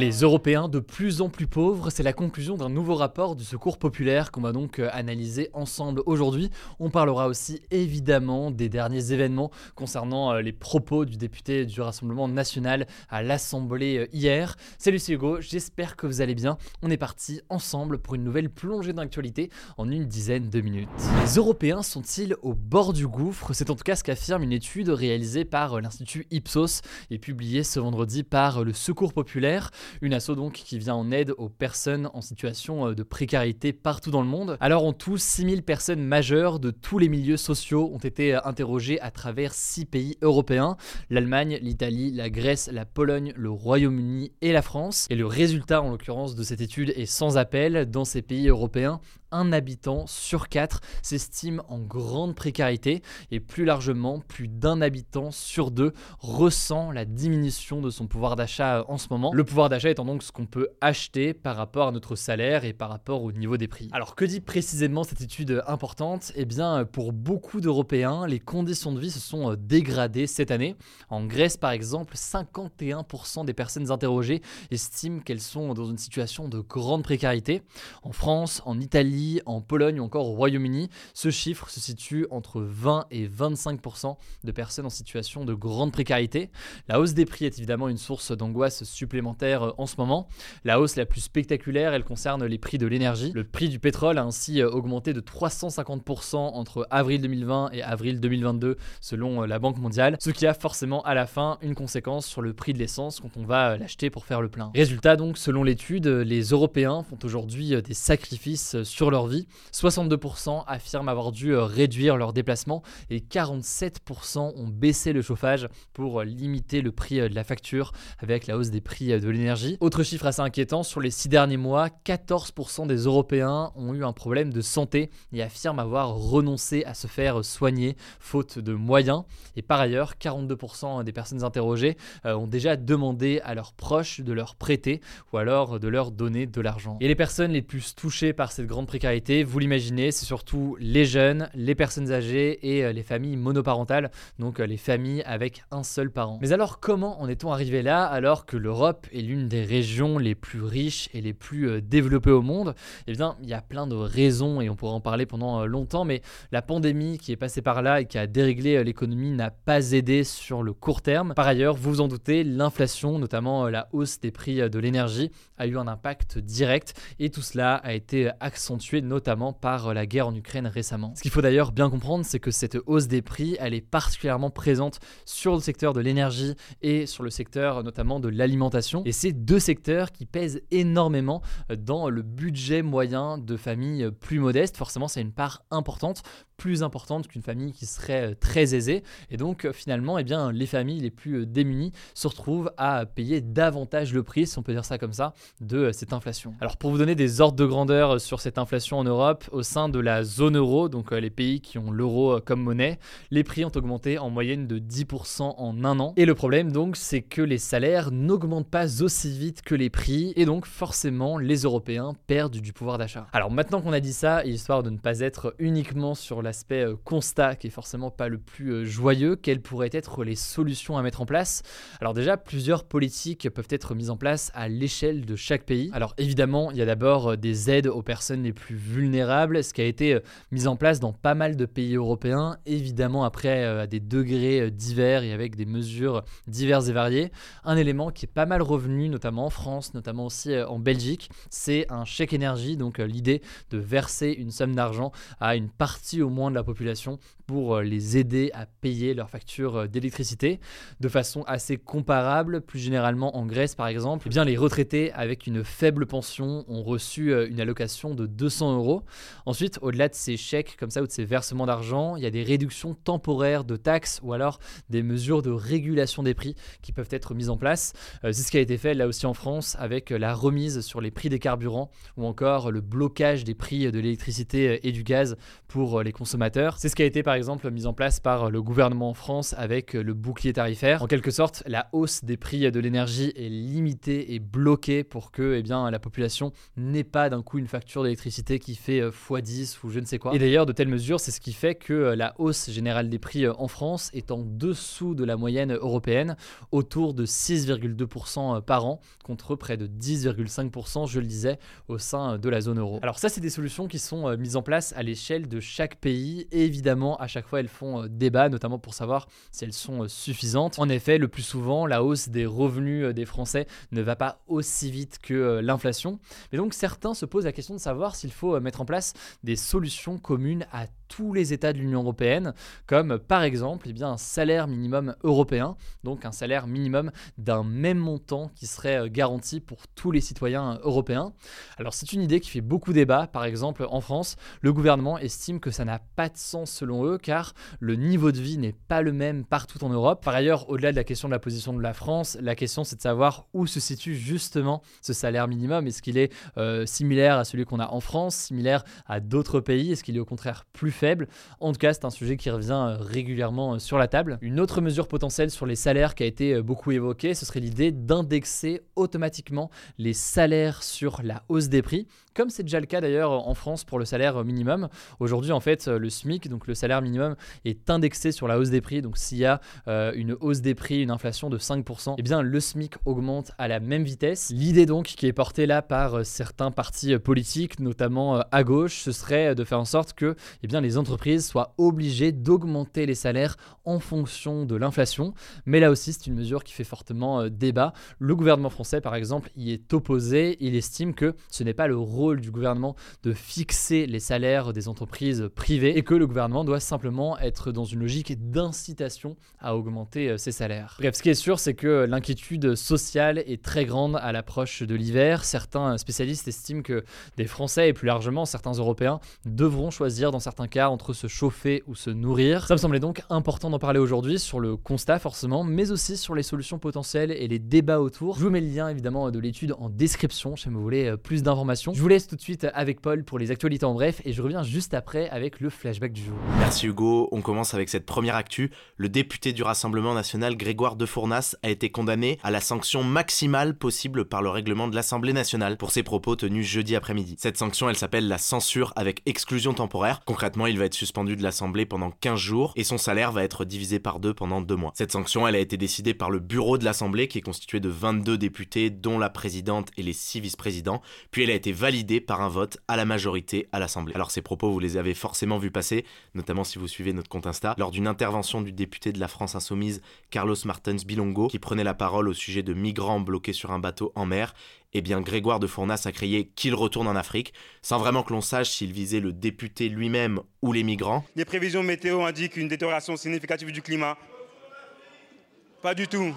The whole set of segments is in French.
Les Européens de plus en plus pauvres, c'est la conclusion d'un nouveau rapport du Secours populaire qu'on va donc euh, analyser ensemble aujourd'hui. On parlera aussi évidemment des derniers événements concernant euh, les propos du député du Rassemblement national à l'Assemblée euh, hier. Salut c'est Hugo, j'espère que vous allez bien. On est parti ensemble pour une nouvelle plongée d'actualité en une dizaine de minutes. Les Européens sont-ils au bord du gouffre? C'est en tout cas ce qu'affirme une étude réalisée par l'Institut Ipsos et publiée ce vendredi par le Secours populaire. Une asso donc qui vient en aide aux personnes en situation euh, de précarité partout dans le monde. Alors en tout, 6000 personnes majeures de tous les milieux sociaux ont été euh, interrogées à travers 6 pays européens, l'Allemagne, l'Italie, la Grèce, la Pologne, le Royaume-Uni et la France. Et le résultat en l'occurrence de cette étude est sans appel. Dans ces pays européens, un habitant sur quatre s'estime en grande précarité et plus largement, plus d'un habitant sur deux ressent la diminution de son pouvoir d'achat en ce moment. Le pouvoir d'achat étant donc ce qu'on peut acheter par rapport à notre salaire et par rapport au niveau des prix. Alors que dit précisément cette étude importante? Eh bien, pour beaucoup d'Européens, les conditions de vie se sont euh, dégradées cette année. En Grèce, par exemple, 51% des personnes interrogées estiment qu'elles sont dans une situation de grande précarité. En France, en Italie, en Pologne ou encore au Royaume-Uni, ce chiffre se situe entre 20 et 25% de personnes en situation de grande précarité. La hausse des prix est évidemment une source d'angoisse supplémentaire euh, en ce moment. La hausse la plus spectaculaire, elle concerne les prix de l'énergie. Le prix du pétrole a ainsi euh, augmenté de 350% entre avril 2020 et avril 2022 selon euh, la Banque mondiale, ce qui a forcément à la fin une conséquence sur le prix de l'essence quand on va l'acheter pour faire le plein. Résultat donc, selon l'étude, les Européens font aujourd'hui des sacrifices sur leur vie. 62% affirment avoir dû réduire leurs déplacements et 47% ont baissé le chauffage pour limiter le prix de la facture avec la hausse des prix de l'énergie. Autre chiffre assez inquiétant, sur les 6 derniers mois, 14% des Européens ont eu un problème de santé et affirment avoir renoncé à se faire soigner faute de moyens. Et par ailleurs, 42% des personnes interrogées euh, ont déjà demandé à leurs proches de leur prêter ou alors de leur donner de l'argent. Et les personnes les plus touchées par cette grande précarité, vous l'imaginez, c'est surtout les jeunes, les personnes âgées et euh, les familles monoparentales, donc euh, les familles avec un seul parent. Mais alors comment en est-on arrivé là alors que l'Europe est l'une des régions les plus riches et les plus euh, développées au monde? Eh bien, il y a plein de raisons et on pourra en parler pendant longtemps, mais la pandémie qui est passée par là et qui a déréglé l'économie n'a pas aidé sur le court terme. Par ailleurs, vous vous en doutez, l'inflation, notamment la hausse des prix de l'énergie, a eu un impact direct et tout cela a été accentué notamment par la guerre en Ukraine récemment. Ce qu'il faut d'ailleurs bien comprendre, c'est que cette hausse des prix, elle est particulièrement présente sur le secteur de l'énergie et sur le secteur notamment de l'alimentation. Et c'est deux secteurs qui pèsent énormément dans le budget moyen de familles plus modestes. Forcément, c'est une part importante plus importante qu'une famille qui serait très aisée. Et donc finalement, eh bien, les familles les plus démunies se retrouvent à payer davantage le prix, si on peut dire ça comme ça, de cette inflation. Alors pour vous donner des ordres de grandeur sur cette inflation en Europe, au sein de la zone euro, donc les pays qui ont l'euro comme monnaie, les prix ont augmenté en moyenne de 10% en un an. Et le problème donc, c'est que les salaires n'augmentent pas aussi vite que les prix, et donc forcément les Européens perdent du pouvoir d'achat. Alors maintenant qu'on a dit ça, histoire de ne pas être uniquement sur l'aspect euh, constat, qui est forcément pas le plus euh, joyeux, quelles pourraient être les solutions à mettre en place? Alors déjà, plusieurs politiques peuvent être mises en place à l'échelle de chaque pays. Alors évidemment, il y a d'abord euh, des aides aux personnes les plus vulnérables, ce qui a été mis en place dans pas mal de pays européens, évidemment après à des degrés divers et avec des mesures diverses et variées. Un élément qui est pas mal revenu, notamment en France, notamment aussi en Belgique, c'est un chèque énergie, donc l'idée de verser une somme d'argent à une partie au moins de la population pour euh, les aider à payer leurs factures euh, d'électricité de façon assez comparable, plus généralement en Grèce par exemple. Eh bien, les retraités avec une faible pension ont reçu euh, une allocation de 200 euros. Ensuite, au-delà de ces chèques comme ça ou de ces versements d'argent, il y a des réductions temporaires de taxes ou alors des mesures de régulation des prix qui peuvent être mises en place. C'est ce qui a été fait là aussi en France avec la remise sur les prix des carburants ou encore le blocage des prix de l'électricité et du gaz pour les consommateurs. C'est ce qui a été par exemple mis en place par le gouvernement en France avec le bouclier tarifaire. En quelque sorte, la hausse des prix de l'énergie est limitée et bloquée pour que eh bien, la population n'ait pas d'un coup une facture d'électricité qui fait x10 ou je ne sais quoi. Et d'ailleurs, de telles mesures, c'est ce qui fait que la hausse générale des prix en France est en dessous de la moyenne européenne, autour de 6,2% par an, contre près de 10,5%, je le disais, au sein de la zone euro. Alors ça, c'est des solutions qui sont mises en place à l'échelle de chaque pays, évidemment, à chaque fois, elles font euh, débat, notamment pour savoir si elles sont euh, suffisantes. En effet, le plus souvent, la hausse des revenus euh, des Français ne va pas aussi vite que l'inflation. Mais donc, certains se posent la question de savoir s'il faut mettre en place des solutions communes à tous les États de l'Union européenne, comme par exemple eh bien, un salaire minimum européen, donc un salaire minimum d'un même montant qui serait garanti pour tous les citoyens européens. Alors c'est une idée qui fait beaucoup débat, par exemple en France, le gouvernement estime que ça n'a pas de sens selon eux, car le niveau de vie n'est pas le même partout en Europe. Par ailleurs, au-delà de la question de la position de la France, la question c'est de savoir où se situe justement ce salaire minimum. Est-ce qu'il est euh, similaire à celui qu'on a en France, similaire à d'autres pays? Est-ce qu'il est au contraire plus En tout cas, c'est un sujet qui revient euh, régulièrement euh, sur la table. Une autre mesure potentielle sur les salaires qui a été beaucoup évoquée, ce serait l'idée d'indexer automatiquement les salaires sur la hausse des prix, comme c'est déjà le cas d'ailleurs en France pour le salaire minimum. Aujourd'hui, en fait, le SMIC, donc le salaire minimum, est indexé sur la hausse des prix. Donc s'il y a euh, une hausse des prix, une inflation de 5%, eh bien le SMIC augmente à la même vitesse. L'idée donc qui est portée là par euh, certains partis euh, politiques, notamment à gauche, ce serait de faire en sorte que eh bien, les entreprises soient obligées d'augmenter les salaires en fonction de l'inflation. Mais là aussi, c'est une mesure qui fait fortement débat. Le gouvernement français, par exemple, y est opposé. Il estime que ce n'est pas le rôle du gouvernement de fixer les salaires des entreprises privées et que le gouvernement doit simplement être dans une logique d'incitation à augmenter euh, ses salaires. Bref, ce qui est sûr, c'est que l'inquiétude sociale est très grande à l'approche de l'hiver. Certains spécialistes estiment que des Français et plus largement certains Européens devront choisir dans certains cas entre se chauffer ou se nourrir. Ça me semblait donc important d'en parler aujourd'hui sur le constat forcément, mais aussi sur les solutions potentielles et les débats autour. Je vous mets le lien évidemment de l'étude en description si vous voulez euh, plus d'informations. Je laisse tout de suite avec Paul pour les actualités en bref et je reviens juste après avec le flashback du jour. Merci Hugo, on commence avec cette première actu. Le député du Rassemblement national Grégoire de Fournas a été condamné à la sanction maximale possible par le règlement de l'Assemblée nationale pour ses propos tenus jeudi après-midi. Cette sanction, elle s'appelle la censure avec exclusion temporaire. Concrètement, il va être suspendu de l'Assemblée pendant 15 jours et son salaire va être divisé par deux pendant deux mois. Cette sanction, elle a été décidée par le bureau de l'Assemblée qui est constitué de 22 députés dont la présidente et les 6 vice-présidents, puis elle a été validée par un vote à la majorité à l'Assemblée. Alors ces propos, vous les avez forcément vus passer, notamment si vous suivez notre compte Insta, lors d'une intervention du député de la France Insoumise, Carlos Martens Bilongo, qui prenait la parole au sujet de migrants bloqués sur un bateau en mer, eh bien Grégoire de Fournas a crié qu'il retourne en Afrique, sans vraiment que l'on sache s'il visait le député lui-même ou les migrants. Les prévisions météo indiquent une détérioration significative du climat. Pas du tout.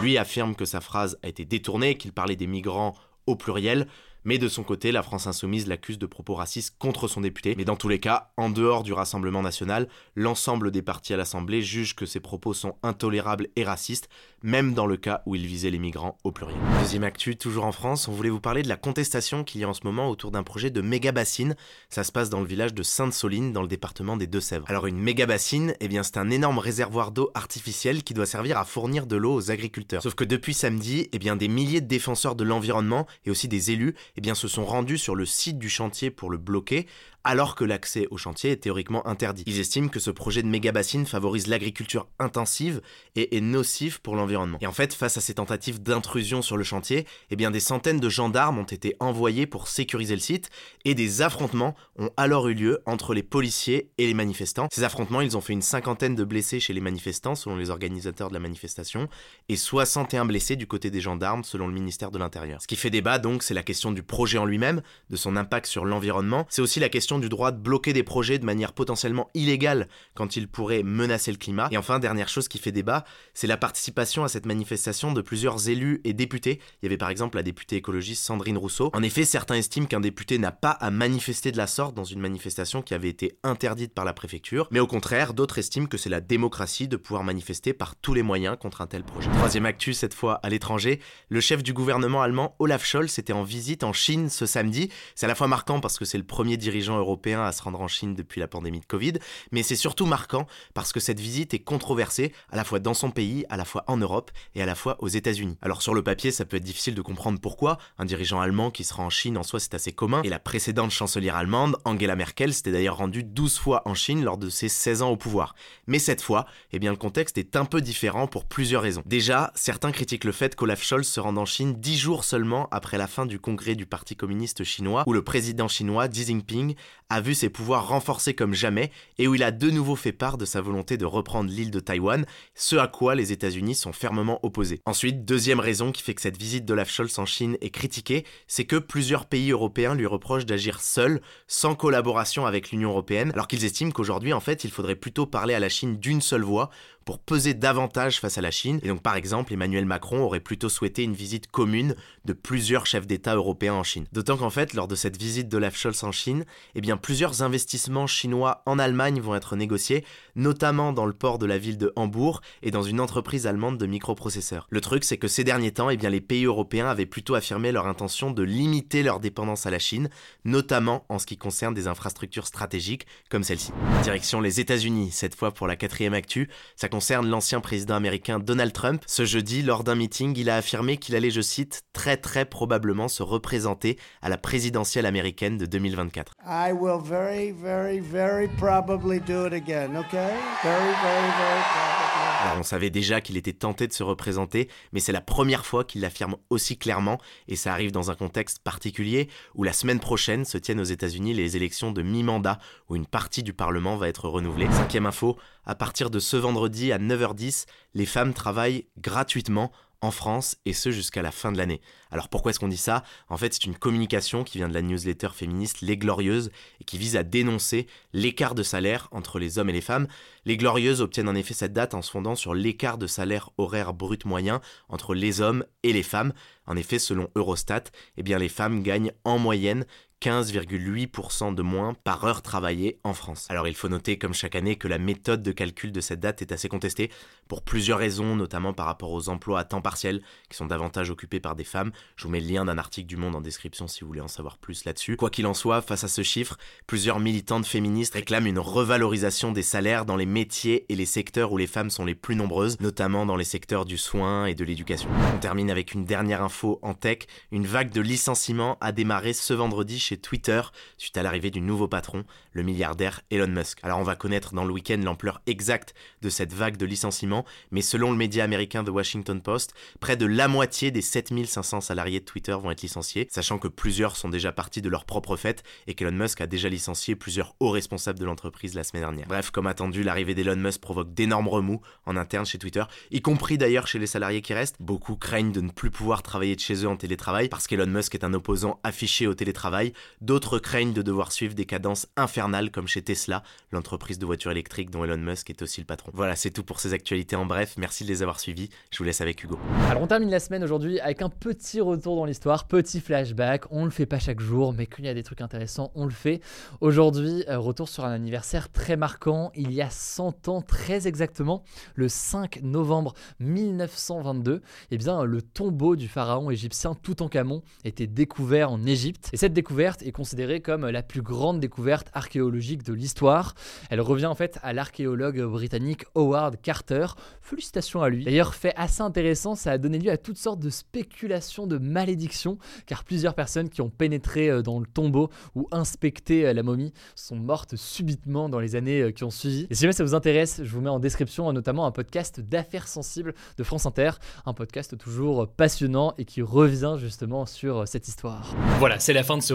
Lui affirme que sa phrase a été détournée, qu'il parlait des migrants au pluriel, mais de son côté, la France insoumise l'accuse de propos racistes contre son député. Mais dans tous les cas, en dehors du Rassemblement national, l'ensemble des partis à l'Assemblée jugent que ces propos sont intolérables et racistes, même dans le cas où il visait les migrants au pluriel. Deuxième actu, toujours en France, on voulait vous parler de la contestation qu'il y a en ce moment autour d'un projet de méga bassine. Ça se passe dans le village de Sainte-Soline, dans le département des Deux-Sèvres. Alors une méga bassine, eh bien c'est un énorme réservoir d'eau artificiel qui doit servir à fournir de l'eau aux agriculteurs. Sauf que depuis samedi, eh bien des milliers de défenseurs de l'environnement et aussi des élus, eh bien se sont rendus sur le site du chantier pour le bloquer alors que l'accès au chantier est théoriquement interdit. Ils estiment que ce projet de méga bassine favorise l'agriculture intensive et est nocif pour l'environnement. Et en fait, face à ces tentatives d'intrusion sur le chantier, eh bien des centaines de gendarmes ont été envoyés pour sécuriser le site et des affrontements ont alors eu lieu entre les policiers et les manifestants. Ces affrontements, ils ont fait une cinquantaine de blessés chez les manifestants selon les organisateurs de la manifestation et 61 blessés du côté des gendarmes selon le ministère de l'Intérieur. Ce qui fait débat donc, c'est la question du projet en lui-même, de son impact sur l'environnement, c'est aussi la question du droit de bloquer des projets de manière potentiellement illégale quand ils pourraient menacer le climat. Et enfin, dernière chose qui fait débat, c'est la participation à cette manifestation de plusieurs élus et députés. Il y avait par exemple la députée écologiste Sandrine Rousseau. En effet, certains estiment qu'un député n'a pas à manifester de la sorte dans une manifestation qui avait été interdite par la préfecture, mais au contraire, d'autres estiment que c'est la démocratie de pouvoir manifester par tous les moyens contre un tel projet. Troisième actu, cette fois à l'étranger, le chef du gouvernement allemand Olaf Scholz était en visite en Chine ce samedi. C'est à la fois marquant parce que c'est le premier dirigeant européen à se rendre en Chine depuis la pandémie de Covid, mais c'est surtout marquant parce que cette visite est controversée à la fois dans son pays, à la fois en Europe et à la fois aux États-Unis. Alors sur le papier, ça peut être difficile de comprendre pourquoi. Un dirigeant allemand qui sera en Chine en soi, c'est assez commun. Et la précédente chancelière allemande, Angela Merkel, s'était d'ailleurs rendue 12 fois en Chine lors de ses 16 ans au pouvoir. Mais cette fois, eh bien le contexte est un peu différent pour plusieurs raisons. Déjà, certains critiquent le fait qu'Olaf Scholz se rende en Chine 10 jours seulement après la fin du congrès du Parti communiste chinois, où le président chinois Xi Jinping a vu ses pouvoirs renforcés comme jamais et où il a de nouveau fait part de sa volonté de reprendre l'île de Taïwan, ce à quoi les États-Unis sont fermement opposés. Ensuite, deuxième raison qui fait que cette visite d'Olaf Scholz en Chine est critiquée, c'est que plusieurs pays européens lui reprochent d'agir seul, sans collaboration avec l'Union européenne, alors qu'ils estiment qu'aujourd'hui, en fait, il faudrait plutôt parler à la Chine d'une seule voix pour peser davantage face à la Chine. Et donc par exemple, Emmanuel Macron aurait plutôt souhaité une visite commune de plusieurs chefs d'État européens en Chine. D'autant qu'en fait, lors de cette visite d'Olaf Scholz en Chine, eh bien plusieurs investissements chinois en Allemagne vont être négociés, notamment dans le port de la ville de Hambourg et dans une entreprise allemande de microprocesseurs. Le truc, c'est que ces derniers temps, eh bien les pays européens avaient plutôt affirmé leur intention de limiter leur dépendance à la Chine, notamment en ce qui concerne des infrastructures stratégiques comme celle-ci. Direction les États-Unis, cette fois pour la quatrième actu, ça concerne l'ancien président américain Donald Trump. Ce jeudi, lors d'un meeting, il a affirmé qu'il allait, je cite, très très probablement se représenter à la présidentielle américaine de 2024. I will very, very, very probably do it again, okay? Very, very, very probably. On savait déjà qu'il était tenté de se représenter, mais c'est la première fois qu'il l'affirme aussi clairement, et ça arrive dans un contexte particulier où la semaine prochaine se tiennent aux États-Unis les élections de mi-mandat, où une partie du Parlement va être renouvelée. Cinquième info, à partir de ce vendredi à 9h10, les femmes travaillent gratuitement en France et ce jusqu'à la fin de l'année. Alors pourquoi est-ce qu'on dit ça? En fait, c'est une communication qui vient de la newsletter féministe Les Glorieuses et qui vise à dénoncer l'écart de salaire entre les hommes et les femmes. Les Glorieuses obtiennent en effet cette date en se fondant sur l'écart de salaire horaire brut moyen entre les hommes et les femmes. En effet, selon Eurostat, eh les femmes gagnent en moyenne 15,8% de moins par heure travaillée en France. Alors il faut noter comme chaque année que la méthode de calcul de cette date est assez contestée pour plusieurs raisons, notamment par rapport aux emplois à temps partiel qui sont davantage occupés par des femmes. Je vous mets le lien d'un article du Monde en description si vous voulez en savoir plus là-dessus. Quoi qu'il en soit, face à ce chiffre, plusieurs militantes féministes réclament une revalorisation des salaires dans les métiers et les secteurs où les femmes sont les plus nombreuses, notamment dans les secteurs du soin et de l'éducation. On termine avec une dernière info en tech. Une vague de licenciements a démarré ce vendredi chez Twitter suite à l'arrivée du nouveau patron, le milliardaire Elon Musk. Alors on va connaître dans le week-end l'ampleur exacte de cette vague de licenciements, mais selon le média américain The Washington Post, près de la moitié des 7500 salariés de Twitter vont être licenciés, sachant que plusieurs sont déjà partis de leur propre fête et qu'Elon Musk a déjà licencié plusieurs hauts responsables de l'entreprise la semaine dernière. Bref, comme attendu, l'arrivée d'Elon Musk provoque d'énormes remous en interne chez Twitter, y compris d'ailleurs chez les salariés qui restent. Beaucoup craignent de ne plus pouvoir travailler de chez eux en télétravail parce qu'Elon Musk est un opposant affiché au télétravail, D'autres craignent de devoir suivre des cadences infernales comme chez Tesla, l'entreprise de voitures électriques dont Elon Musk est aussi le patron. Voilà, c'est tout pour ces actualités en bref. Merci de les avoir suivies. Je vous laisse avec Hugo. Alors on termine la semaine aujourd'hui avec un petit retour dans l'histoire, petit flashback. On le fait pas chaque jour, mais qu'il y a des trucs intéressants, on le fait. Aujourd'hui, euh, retour sur un anniversaire très marquant. Il y a 100 ans, très exactement, le 5 novembre 1922, eh bien le tombeau du pharaon égyptien Toutankhamon était découvert en Égypte. Et cette découverte est considérée comme la plus grande découverte archéologique de l'histoire. Elle revient en fait à l'archéologue britannique Howard Carter. Félicitations à lui. D'ailleurs, fait assez intéressant, ça a donné lieu à toutes sortes de spéculations, de malédictions, car plusieurs personnes qui ont pénétré euh, dans le tombeau ou inspecté euh, la momie sont mortes subitement dans les années euh, qui ont suivi. Et si jamais ça vous intéresse, je vous mets en description notamment un podcast d'affaires sensibles de France Inter, un podcast toujours passionnant et qui revient justement sur cette histoire. Voilà, c'est la fin de ce